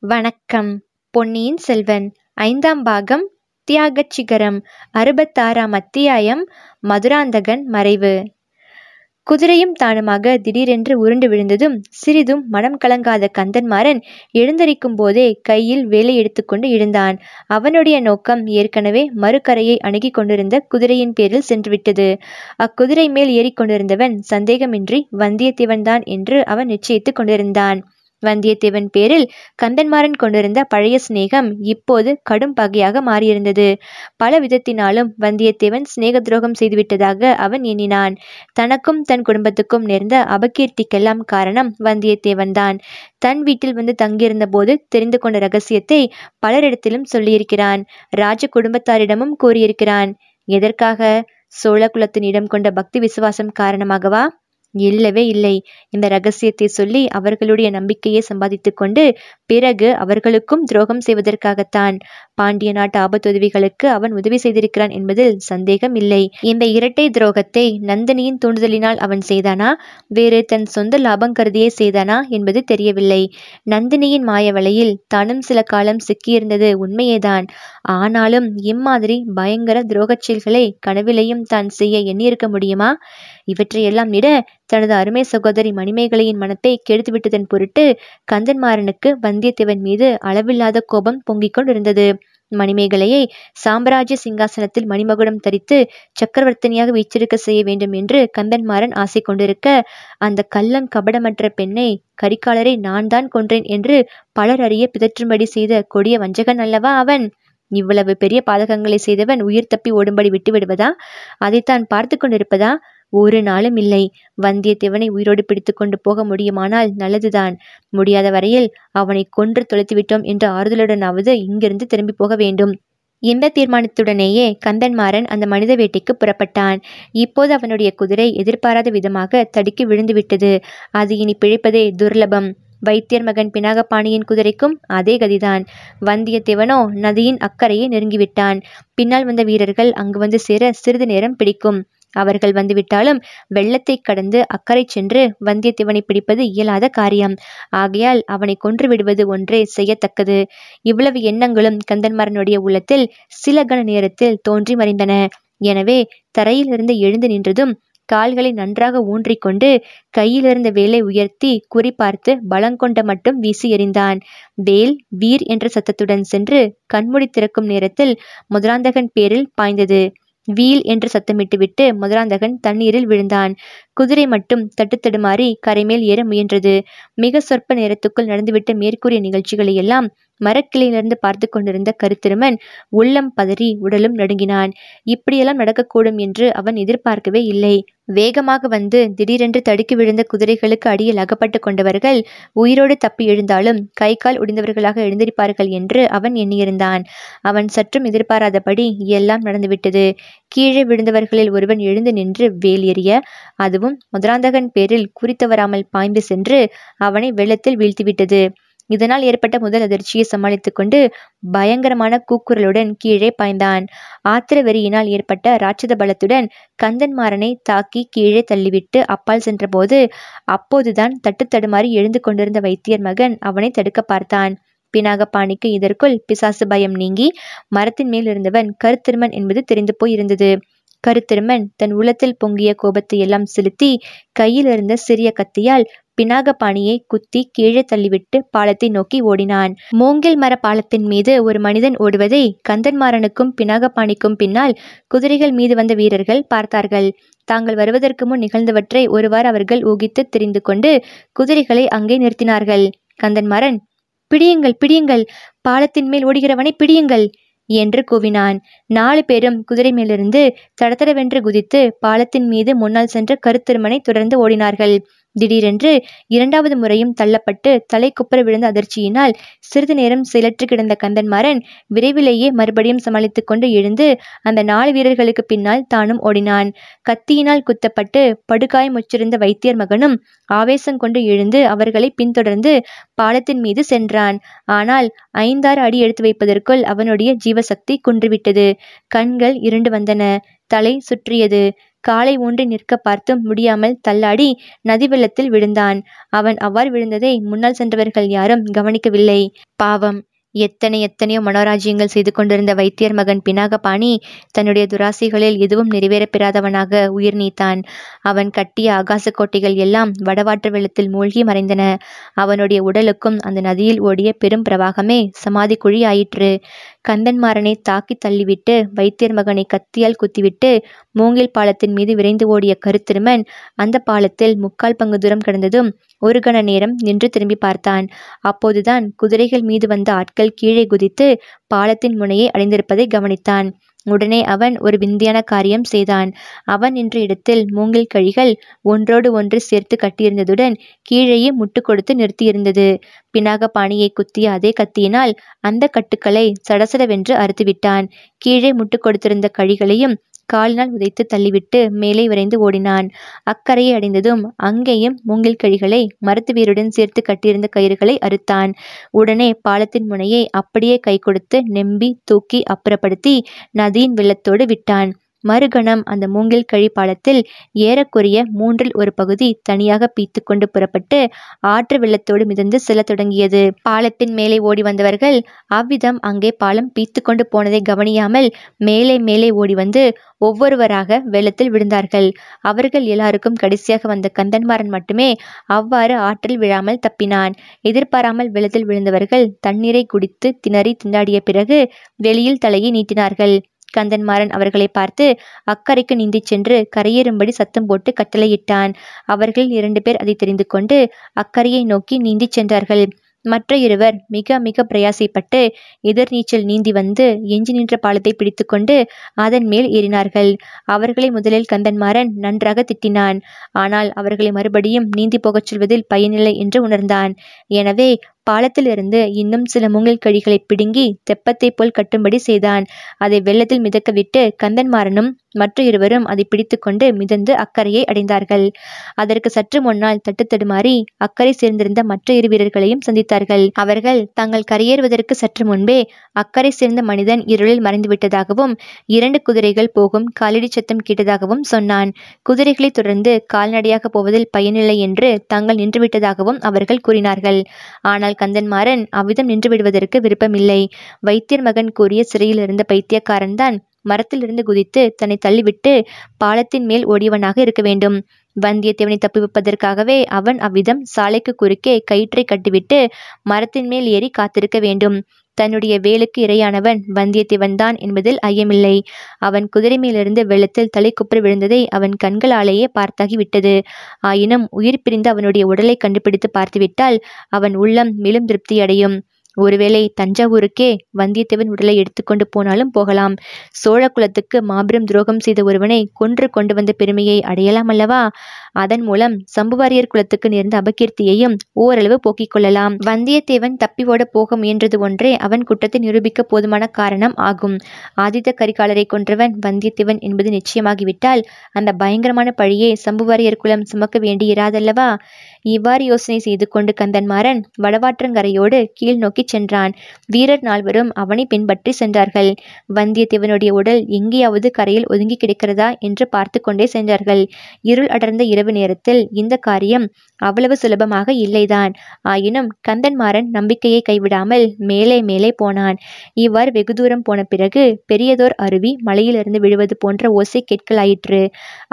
வணக்கம். பொன்னியின் செல்வன் ஐந்தாம் பாகம் தியாகச் சிகரம் அறுபத்தாறாம் அத்தியாயம் மதுராந்தகன் மறைவு. குதிரையும் தானுமாக திடீரென்று உருண்டு விழுந்ததும் சிறிதும் மனம் கலங்காத கந்தன்மாறன் எழுந்தரிக்கும் போதே கையில் வேலை எடுத்துக்கொண்டு எழுந்தான். அவனுடைய நோக்கம் ஏற்கனவே மறுகரையை அணுகி கொண்டிருந்த குதிரையின் பேரில் சென்றுவிட்டது. அக்குதிரை மேல் ஏறிக்கொண்டிருந்தவன் சந்தேகமின்றி வந்தியத்தேவன்தான் என்று அவன் நிச்சயித்துக் கொண்டிருந்தான். வந்தியத்தேவன் பேரில் கந்தன்மாறன் கொண்டிருந்த பழைய சிநேகம் இப்போது கடும் பகையாக மாறியிருந்தது. பல விதத்தினாலும் வந்தியத்தேவன் சிநேக துரோகம் செய்துவிட்டதாக அவன் எண்ணினான். தனக்கும் தன் குடும்பத்துக்கும் நேர்ந்த அபகீர்த்திக்கெல்லாம் காரணம் வந்தியத்தேவன்தான். தன் வீட்டில் வந்து தங்கியிருந்த போது தெரிந்து கொண்ட ரகசியத்தை பலரிடத்திலும் சொல்லியிருக்கிறான். ராஜ குடும்பத்தாரிடமும் கூறியிருக்கிறான். எதற்காக? சோழ குலத்தினிடம் கொண்ட பக்தி விசுவாசம் காரணமாகவா? இல்லவே இல்லை. இந்த ரகசியத்தை சொல்லி அவர்களுடைய நம்பிக்கையை சம்பாதித்து கொண்டு பிறகு அவர்களுக்கும் துரோகம் செய்வதற்காகத்தான். பாண்டிய நாட்டு ஆபத்துதவிகளுக்கு அவன் உதவி செய்திருக்கிறான் என்பதில் சந்தேகம் இல்லை. இந்த இரட்டை துரோகத்தை நந்தினியின் தூண்டுதலினால் அவன் செய்தானா? வேறு தன் சொந்த லாபம் கருதியே செய்தானா என்பது தெரியவில்லை. நந்தினியின் மாயவலையில் தானும் சில காலம் சிக்கியிருந்தது உண்மையேதான். ஆனாலும் இம்மாதிரி பயங்கர துரோகச் செயல்களை கனவிலையும் தான் செய்ய எண்ணியிருக்க முடியுமா? இவற்றையெல்லாம் விட தனது அருமை சகோதரி மணிமேகலையின் மனத்தை கெடுத்துவிட்டதன் பொருட்டு கந்தன்மாறனுக்கு வந்தியத்தேவன் மீது அளவில்லாத கோபம் பொங்கிக் கொண்டிருந்தது மணிமேகலையை சாம்ராஜ்ய சிங்காசனத்தில் மணிமகுடம் தரித்து சக்கரவர்த்தினியாக வீச்சிருக்க செய்ய வேண்டும் என்று கந்தன்மாறன் ஆசை கொண்டிருக்க அந்த கள்ளம் கபடமற்ற பெண்ணை கரிகாலரை நான் தான் கொன்றேன் என்று பலர் அறிய பிதற்றும்படி செய்த கொடிய வஞ்சகன் அல்லவா அவன்? இவ்வளவு பெரிய பாதகங்களை செய்தவன் உயிர் தப்பி ஓடும்படி விட்டு விடுவதா அதைத்தான் பார்த்து கொண்டிருப்பதா? ஒரு நாளும் இல்லை. வந்தியத்தேவனை உயிரோடு பிடித்து கொண்டு போக முடியுமானால் நல்லதுதான். முடியாத வரையில் அவனை கொன்று தொலைத்துவிட்டோம் என்ற ஆறுதலுடனாவது இங்கிருந்து திரும்பி போக வேண்டும். இந்த தீர்மானத்துடனேயே கந்தன்மாறன் அந்த மனித வேட்டைக்கு புறப்பட்டான். இப்போது அவனுடைய குதிரை எதிர்பாராத விதமாக தடுக்கி விழுந்துவிட்டது. அது இனி பிழைப்பதே துர்லபம். வைத்தியர் மகன் பினாகபாணியின் குதிரைக்கும் அதே கதிதான். வந்தியத்தேவனோ நதியின் அக்கறையை நெருங்கிவிட்டான். பின்னால் வந்த வீரர்கள் அங்கு வந்து சேர சிறிது நேரம் பிடிக்கும். அவர்கள் வந்துவிட்டாலும் வெள்ளத்தை கடந்து அக்கறை சென்று வந்தியத்தேவனை பிடிப்பது இயலாத காரியம். ஆகையால் அவனை கொன்று விடுவது ஒன்றே செய்யத்தக்கது. இவ்வளவு எண்ணங்களும் கந்தன்மாரனுடைய உள்ளத்தில் சில கண நேரத்தில் தோன்றி மறைந்தன. எனவே தரையிலிருந்து எழுந்து நின்றதும் கால்களை நன்றாக ஊன்றிக்கொண்டு கையிலிருந்த வேலை உயர்த்தி குறிப்பார்த்து பலங்கொண்ட மட்டும் வீசி எறிந்தான். வேல் வீர் என்ற சத்தத்துடன் சென்று கண்முடி திறக்கும் நேரத்தில் முதலாந்தகன் பேரில் பாய்ந்தது. வீல் என்று சத்தமிட்டுவிட்டு மதுராந்தகன் தண்ணீரில் விழுந்தான். குதிரை மட்டும் தட்டுத்தடுமாறி கரைமேல் ஏற முயன்றது. மிக சொற்ப நேரத்துக்குள் நடந்துவிட்ட மேற்கூறிய நிகழ்ச்சிகளை எல்லாம் மரக்கிளையிலிருந்து பார்த்து கொண்டிருந்த கருத்திருமன் உள்ளம் பதறி உடலும் நடுங்கினான். இப்படியெல்லாம் நடக்கக்கூடும் என்று அவன் எதிர்பார்க்கவே இல்லை. வேகமாக வந்து திடீரென்று தடுக்கி விழுந்த குதிரைகளுக்கு அடியில் அகப்பட்டு கொண்டவர்கள் உயிரோடு தப்பி எழுந்தாலும் கை கால் உடைந்தவர்களாக எழுந்திருப்பார்கள் என்று அவன் எண்ணியிருந்தான். அவன் சற்றும் எதிர்பாராதபடி எல்லாம் நடந்துவிட்டது. கீழே விழுந்தவர்களில் ஒருவன் எழுந்து நின்று வேல் எறிய அதுவும் முதலாந்தகன் பேரில் குறித்தவராமல் பாய்ந்து சென்று அவனை வெள்ளத்தில் வீழ்த்திவிட்டது. இதனால் ஏற்பட்ட முதல் அதிர்ச்சியை சமாளித்துக் கொண்டு பயங்கரமான கூக்குரலுடன் கீழே பாய்ந்தான். ஆத்திர வெறியினால் ஏற்பட்ட ராட்சத பலத்துடன் கந்தன்மாறனை தாக்கி கீழே தள்ளிவிட்டு அப்பால் சென்றபோது அப்போதுதான் தட்டு தடுமாறி எழுந்து கொண்டிருந்த வைத்தியர் மகன் அவனை தடுக்க பார்த்தான். பினாகபாணிக்கு இதற்குள் பிசாசு பயம் நீங்கி மரத்தின் மேல் இருந்தவன் கருத்திருமன் என்பது தெரிந்து போய் இருந்தது. கருத்திருமன் தன் உள்ளத்தில் பொங்கிய கோபத்தை எல்லாம் செலுத்தி கையில் இருந்த சிறிய கத்தியால் பினாகபாணியை குத்தி கீழே தள்ளிவிட்டு பாலத்தை நோக்கி ஓடினான். மூங்கில் மர பாலத்தின் மீது ஒரு மனிதன் ஓடுவதை கந்தன்மாறனுக்கும் பினாகபாணிக்கும் பின்னால் குதிரைகள் மீது வந்த வீரர்கள் பார்த்தார்கள். தாங்கள் வருவதற்கு முன் நிகழ்ந்தவற்றை ஒருவாறு அவர்கள் ஊகித்து தெரிந்து கொண்டு குதிரைகளை அங்கே நிறுத்தினார்கள். கந்தன்மாறன் பிடியுங்கள் பிடியுங்கள் பாலத்தின் மேல் ஓடுகிறவனை பிடியுங்கள் என்று கூவினான். நாலு பேரும் குதிரை மேலிருந்து தடத்தடவென்று குதித்து பாலத்தின் மீது முன்னால் சென்ற கருத்திருமனை தொடர்ந்து ஓடினார்கள். திடீரென்று இரண்டாவது முறையும் தள்ளப்பட்டு தலை குப்பர விழுந்த அதிர்ச்சியினால் சிறிது நேரம் செயலற்று கிடந்த கந்தன்மாறன் விரைவிலேயே மறுபடியும் சமாளித்துக் கொண்டு எழுந்து அந்த நாலு வீரர்களுக்கு பின்னால் தானும் ஓடினான். கத்தியினால் குத்தப்பட்டு படுகாயம் உச்சிருந்த வைத்தியர் மகனும் ஆவேசம் கொண்டு எழுந்து அவர்களை பின்தொடர்ந்து பாலத்தின் மீது சென்றான். ஆனால் ஐந்தாறு அடி எடுத்து வைப்பதற்குள் அவனுடைய ஜீவசக்தி குன்றுவிட்டது. கண்கள் இருண்டு வந்தன. தலை சுற்றியது. காலை ஊன்றி நிற்க பார்த்தும் முடியாமல் தள்ளாடி நதி வெள்ளத்தில் விழுந்தான். அவன் அவ்வாறு விழுந்ததை முன்னால் சென்றவர்கள் யாரும் கவனிக்கவில்லை. பாவம். எத்தனை எத்தனையோ மனோராஜ்யங்கள் செய்து கொண்டிருந்த வைத்தியர் மகன் பினாகபாணி தன்னுடைய துராசைகளில் எதுவும் நிறைவேறப் பெறாதவனாக உயிர் நீத்தான். அவன் கட்டிய ஆகாச கோட்டைகள் எல்லாம் வடவாற்று வெள்ளத்தில் மூழ்கி மறைந்தன. அவனுடைய உடலுக்கும் அந்த நதியில் ஓடிய பெரும் பிரவாகமே சமாதி குழி ஆயிற்று கந்தன்மாறனை தாக்கி தள்ளிவிட்டு வைத்தியர் மகனை கத்தியால் குத்திவிட்டு மூங்கில் பாலத்தின் மீது விரைந்து ஓடிய கருத்திருமன் அந்த பாலத்தில் முக்கால் பங்கு தூரம் கடந்ததும் ஒரு கண நேரம் நின்று திரும்பி பார்த்தான். அப்போதுதான் குதிரைகள் மீது வந்த ஆட்கள் கீழே குதித்து பாலத்தின் முனையை அடைந்திருப்பதை கவனித்தான். உடனே அவன் ஒரு விந்தியான காரியம் செய்தான். அவன் நின்ற இடத்தில் மூங்கில் கழிகள் ஒன்றோடு ஒன்று சேர்த்து கட்டியிருந்ததுடன் கீழேயே முட்டு கொடுத்து நிறுத்தியிருந்தது. பினாக பாணியை குத்திய அதே கத்தியினால் அந்த கட்டுக்களை சடசடவென்று அறுத்துவிட்டான். கீழே முட்டு கொடுத்திருந்த கழிகளையும் காலினால் உதைத்து தள்ளிவிட்டு மேலே விரைந்து ஓடினான். அக்கரையை அடைந்ததும் அங்கேயும் மூங்கில் கழிகளை மரத்து வேருடன் சேர்த்து கட்டியிருந்த கயிறுகளை அறுத்தான். உடனே பாலத்தின் முனையை அப்படியே கை கொடுத்து நெம்பி தூக்கி அப்புறப்படுத்தி நதியின் வெள்ளத்தோடு விட்டான். மறுகணம் அந்த மூங்கில் கழி பாலத்தில் ஏறக்குறைய மூன்றில் ஒரு பகுதி தனியாக பீத்து கொண்டு புறப்பட்டு ஆற்று வெள்ளத்தோடு மிதந்து செல்ல தொடங்கியது. பாலத்தின் மேலே ஓடி வந்தவர்கள் அவ்விதம் அங்கே பாலம் பீத்து கொண்டு போனதை கவனியாமல் மேலே மேலே ஓடி வந்து ஒவ்வொருவராக வெள்ளத்தில் விழுந்தார்கள். அவர்கள் எல்லாருக்கும் கடைசியாக வந்த கந்தன்மாறன் மட்டுமே அவ்வாறு ஆற்றில் விழாமல் தப்பினான். எதிர்பாராமல் வெள்ளத்தில் விழுந்தவர்கள் தண்ணீரை குடித்து திணறி திண்டாடிய பிறகு வெளியில் தலையை நீட்டினார்கள். கந்தன்மாறன் அவர்களை பார்த்து அக்கறைக்கு நீந்தி சென்று கரையேறும்படி சத்தம் போட்டு கட்டளையிட்டான். அவர்கள் இரண்டு பேர் அதை தெரிந்து கொண்டு அக்கறையை நோக்கி நீந்திச் சென்றார்கள். மற்ற இருவர் மிக மிக பிரயாசைப்பட்டு எதிர்நீச்சல் நீந்தி வந்து எஞ்சி நின்ற பாலத்தை பிடித்துக்கொண்டு அதன் மேல் ஏறினார்கள். அவர்களை முதலில் கந்தன்மாறன் நன்றாக திட்டினான். ஆனால் அவர்களை மறுபடியும் நீந்தி போகச் சொல்வதில் பயனில்லை என்று உணர்ந்தான். எனவே பாலத்திலிருந்து இன்னும் சில மூங்கில் கழிகளை பிடுங்கி தெப்பத்தைப் போல் கட்டும்படி செய்தான். அதை வெள்ளத்தில் மிதக்கவிட்டு கந்தன்மாறனும் மற்ற இருவரும் அதை பிடித்துக்கொண்டு மிதந்து அக்கறையை அடைந்தார்கள். அதற்கு சற்று முன்னால் தட்டு தடுமாறி அக்கறை சேர்ந்திருந்த மற்ற இரு வீரர்களையும் சந்தித்தார்கள். அவர்கள் தாங்கள் கரையேறுவதற்கு சற்று முன்பே அக்கறை சேர்ந்த மனிதன் இருளில் மறைந்து விட்டதாகவும் இரண்டு குதிரைகள் போகும் காலடி சத்தம் கேட்டதாகவும் சொன்னான். குதிரைகளை தொடர்ந்து கால்நடையாக போவதில் பயனில்லை என்று தாங்கள் நின்றுவிட்டதாகவும் அவர்கள் கூறினார்கள். ஆனால் கந்தன்மாறன் அவ்விதம் நின்று விடுவதற்கு விருப்பமில்லை. வைத்தியர் மகன் கூறிய சிறையில் இருந்த பைத்தியக்காரன்தான் மரத்திலிருந்து குதித்து தன்னை தள்ளிவிட்டு பாலத்தின் மேல் ஓடியவனாக இருக்க வேண்டும். வந்தியத்தேவனை தப்பிவிப்பதற்காகவே அவன் அவ்விதம் சாலைக்கு குறுக்கே கயிற்றை கட்டிவிட்டு மரத்தின் மேல் ஏறி காத்திருக்க வேண்டும். தன்னுடைய வேலுக்கு இரையானவன் வந்தியத்தேவன்தான் என்பதில் ஐயமில்லை. அவன் குதிரை மேலிருந்து வெள்ளத்தில் தலைக்குப்புற விழுந்ததை அவன் கண்களாலேயே பார்த்தாகிவிட்டது. ஆயினும் உயிர் பிரிந்து அவனுடைய உடலை கண்டுபிடித்து பார்த்துவிட்டால் அவன் உள்ளம் மேலும் திருப்தியடையும். ஒருவேளை தஞ்சாவூருக்கே வந்தியத்தேவன் உடலை எடுத்துக்கொண்டு போனாலும் போகலாம். சோழ குலத்துக்கு மாபெரும் துரோகம் செய்த ஒருவனை கொன்று கொண்டு வந்த பெருமையை அடையலாம் அல்லவா? அதன் மூலம் சம்புவாரியர் குலத்துக்கு நேர்ந்த அபகீர்த்தியையும் ஓரளவு போக்கிக் கொள்ளலாம். வந்தியத்தேவன் தப்பி ஓட போக முயன்றது ஒன்றே அவன் குற்றத்தை நிரூபிக்க போதுமான காரணம் ஆகும். ஆதித்த கரிகாலரை கொன்றவன் வந்தியத்தேவன் என்பது நிச்சயமாகிவிட்டால் அந்த பயங்கரமான பழியை சம்புவாரியர் குலம் சுமக்க வேண்டியிராதல்லவா? இவ்வாறு யோசனை செய்து கொண்டு கந்தன்மாறன் வடவாற்றங்கரையோடு கீழ் நோக்கி சென்றான். வீரர் நால்வரும் அவனை பின்பற்றி சென்றார்கள். வந்தியத்தேவனுடைய உடல் எங்கேயாவது கரையில் ஒதுங்கி கிடக்கிறதா என்று பார்த்து கொண்டே சென்றார்கள். இருள் அடர்ந்த இரவு நேரத்தில் இந்த காரியம் அவ்வளவு சுலபமாக இல்லைதான். ஆயினும் கந்தன்மாறன் நம்பிக்கையை கைவிடாமல் மேலே மேலே போனான். இவ்வாறு வெகு தூரம் போன பிறகு பெரியதோர் அருவி மலையிலிருந்து விழுவது போன்ற ஓசை கேட்கலாயிற்று.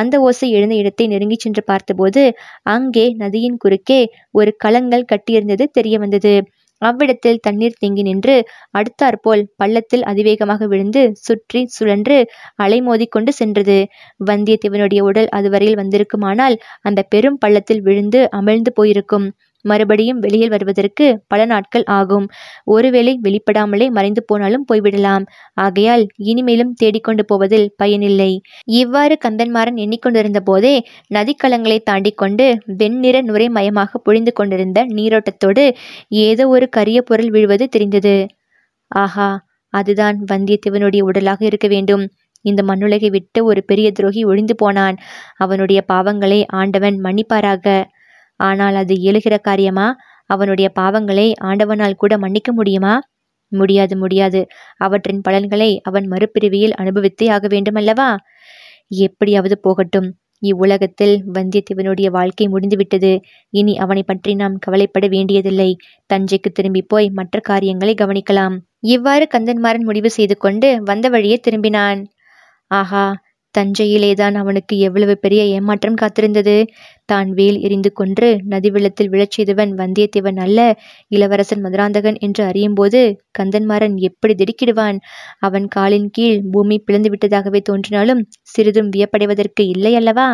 அந்த ஓசை எழுந்த இடத்தை நெருங்கிச் சென்று பார்த்தபோது அங்கே நதியின் குறுக்கே ஒரு களங்கள் கட்டியிருந்தது தெரிய வந்தது அவ்விடத்தில் தண்ணீர் தேங்கி நின்று அடுத்தாற்போல் பள்ளத்தில் அதிவேகமாக விழுந்து சுற்றி சுழன்று அலைமோதி கொண்டு சென்றது. வந்தியத்தேவனுடைய உடல் அதுவரையில் வந்திருக்குமானால் அந்த பெரும் பள்ளத்தில் விழுந்து அமிழ்ந்து போயிருக்கும். மறுபடியும் வெளியில் வருவதற்கு பல நாட்கள் ஆகும். ஒருவேளை வெளிப்படாமலே மறைந்து போனாலும் போய்விடலாம். ஆகையால் இனிமேலும் தேடிக்கொண்டு போவதில் பயனில்லை. இவ்வாறு கந்தன்மாறன் எண்ணிக்கொண்டிருந்த போதே நதிக்கலங்களை தாண்டி கொண்டு வெண்ணிற நுரைமயமாக பொழிந்து கொண்டிருந்த நீரோட்டத்தோடு ஏதோ ஒரு கரிய பொருள் விழுவது தெரிந்தது. ஆஹா அதுதான் வந்தியத்தேவனுடைய உடலாக இருக்க வேண்டும். இந்த மண்ணுலகை விட்டு ஒரு பெரிய துரோகி ஒழிந்து போனான். அவனுடைய பாவங்களை ஆண்டவன் மன்னிப்பாராக. ஆனால் அது இயலுகிற காரியமா? அவனுடைய பாவங்களை ஆண்டவனால் கூட மன்னிக்க முடியுமா? முடியாது முடியாது. அவற்றின் பலன்களை அவன் மறுபிறவியில் அனுபவித்தே ஆக வேண்டுமல்லவா? எப்படியாவது போகட்டும். இவ்வுலகத்தில் வந்தியத்தேவனுடைய வாழ்க்கை முடிந்துவிட்டது. இனி அவனை பற்றி நாம் கவலைப்பட வேண்டியதில்லை. தஞ்சைக்கு திரும்பி போய் மற்ற காரியங்களை கவனிக்கலாம். இவ்வாறு கந்தன்மாறன் முடிவு செய்து கொண்டு வந்த வழியே திரும்பினான். ஆஹா! தஞ்சையிலேதான் அவனுக்கு எவ்வளவு பெரிய ஏமாற்றம் காத்திருந்தது. தான் வேல் எரிந்து கொன்று நதி வெள்ளத்தில் விழச் செய்தவன் வந்தியத்தேவன் அல்ல இளவரசன் மதுராந்தகன் என்று அறியும்போது கந்தன்மாறன் எப்படி திடுக்கிடுவான்? அவன் காலின் கீழ் பூமி பிளந்து விட்டதாகவே தோன்றினாலும் சிறிதும் வியப்படைவதற்கு இல்லை அல்லவா?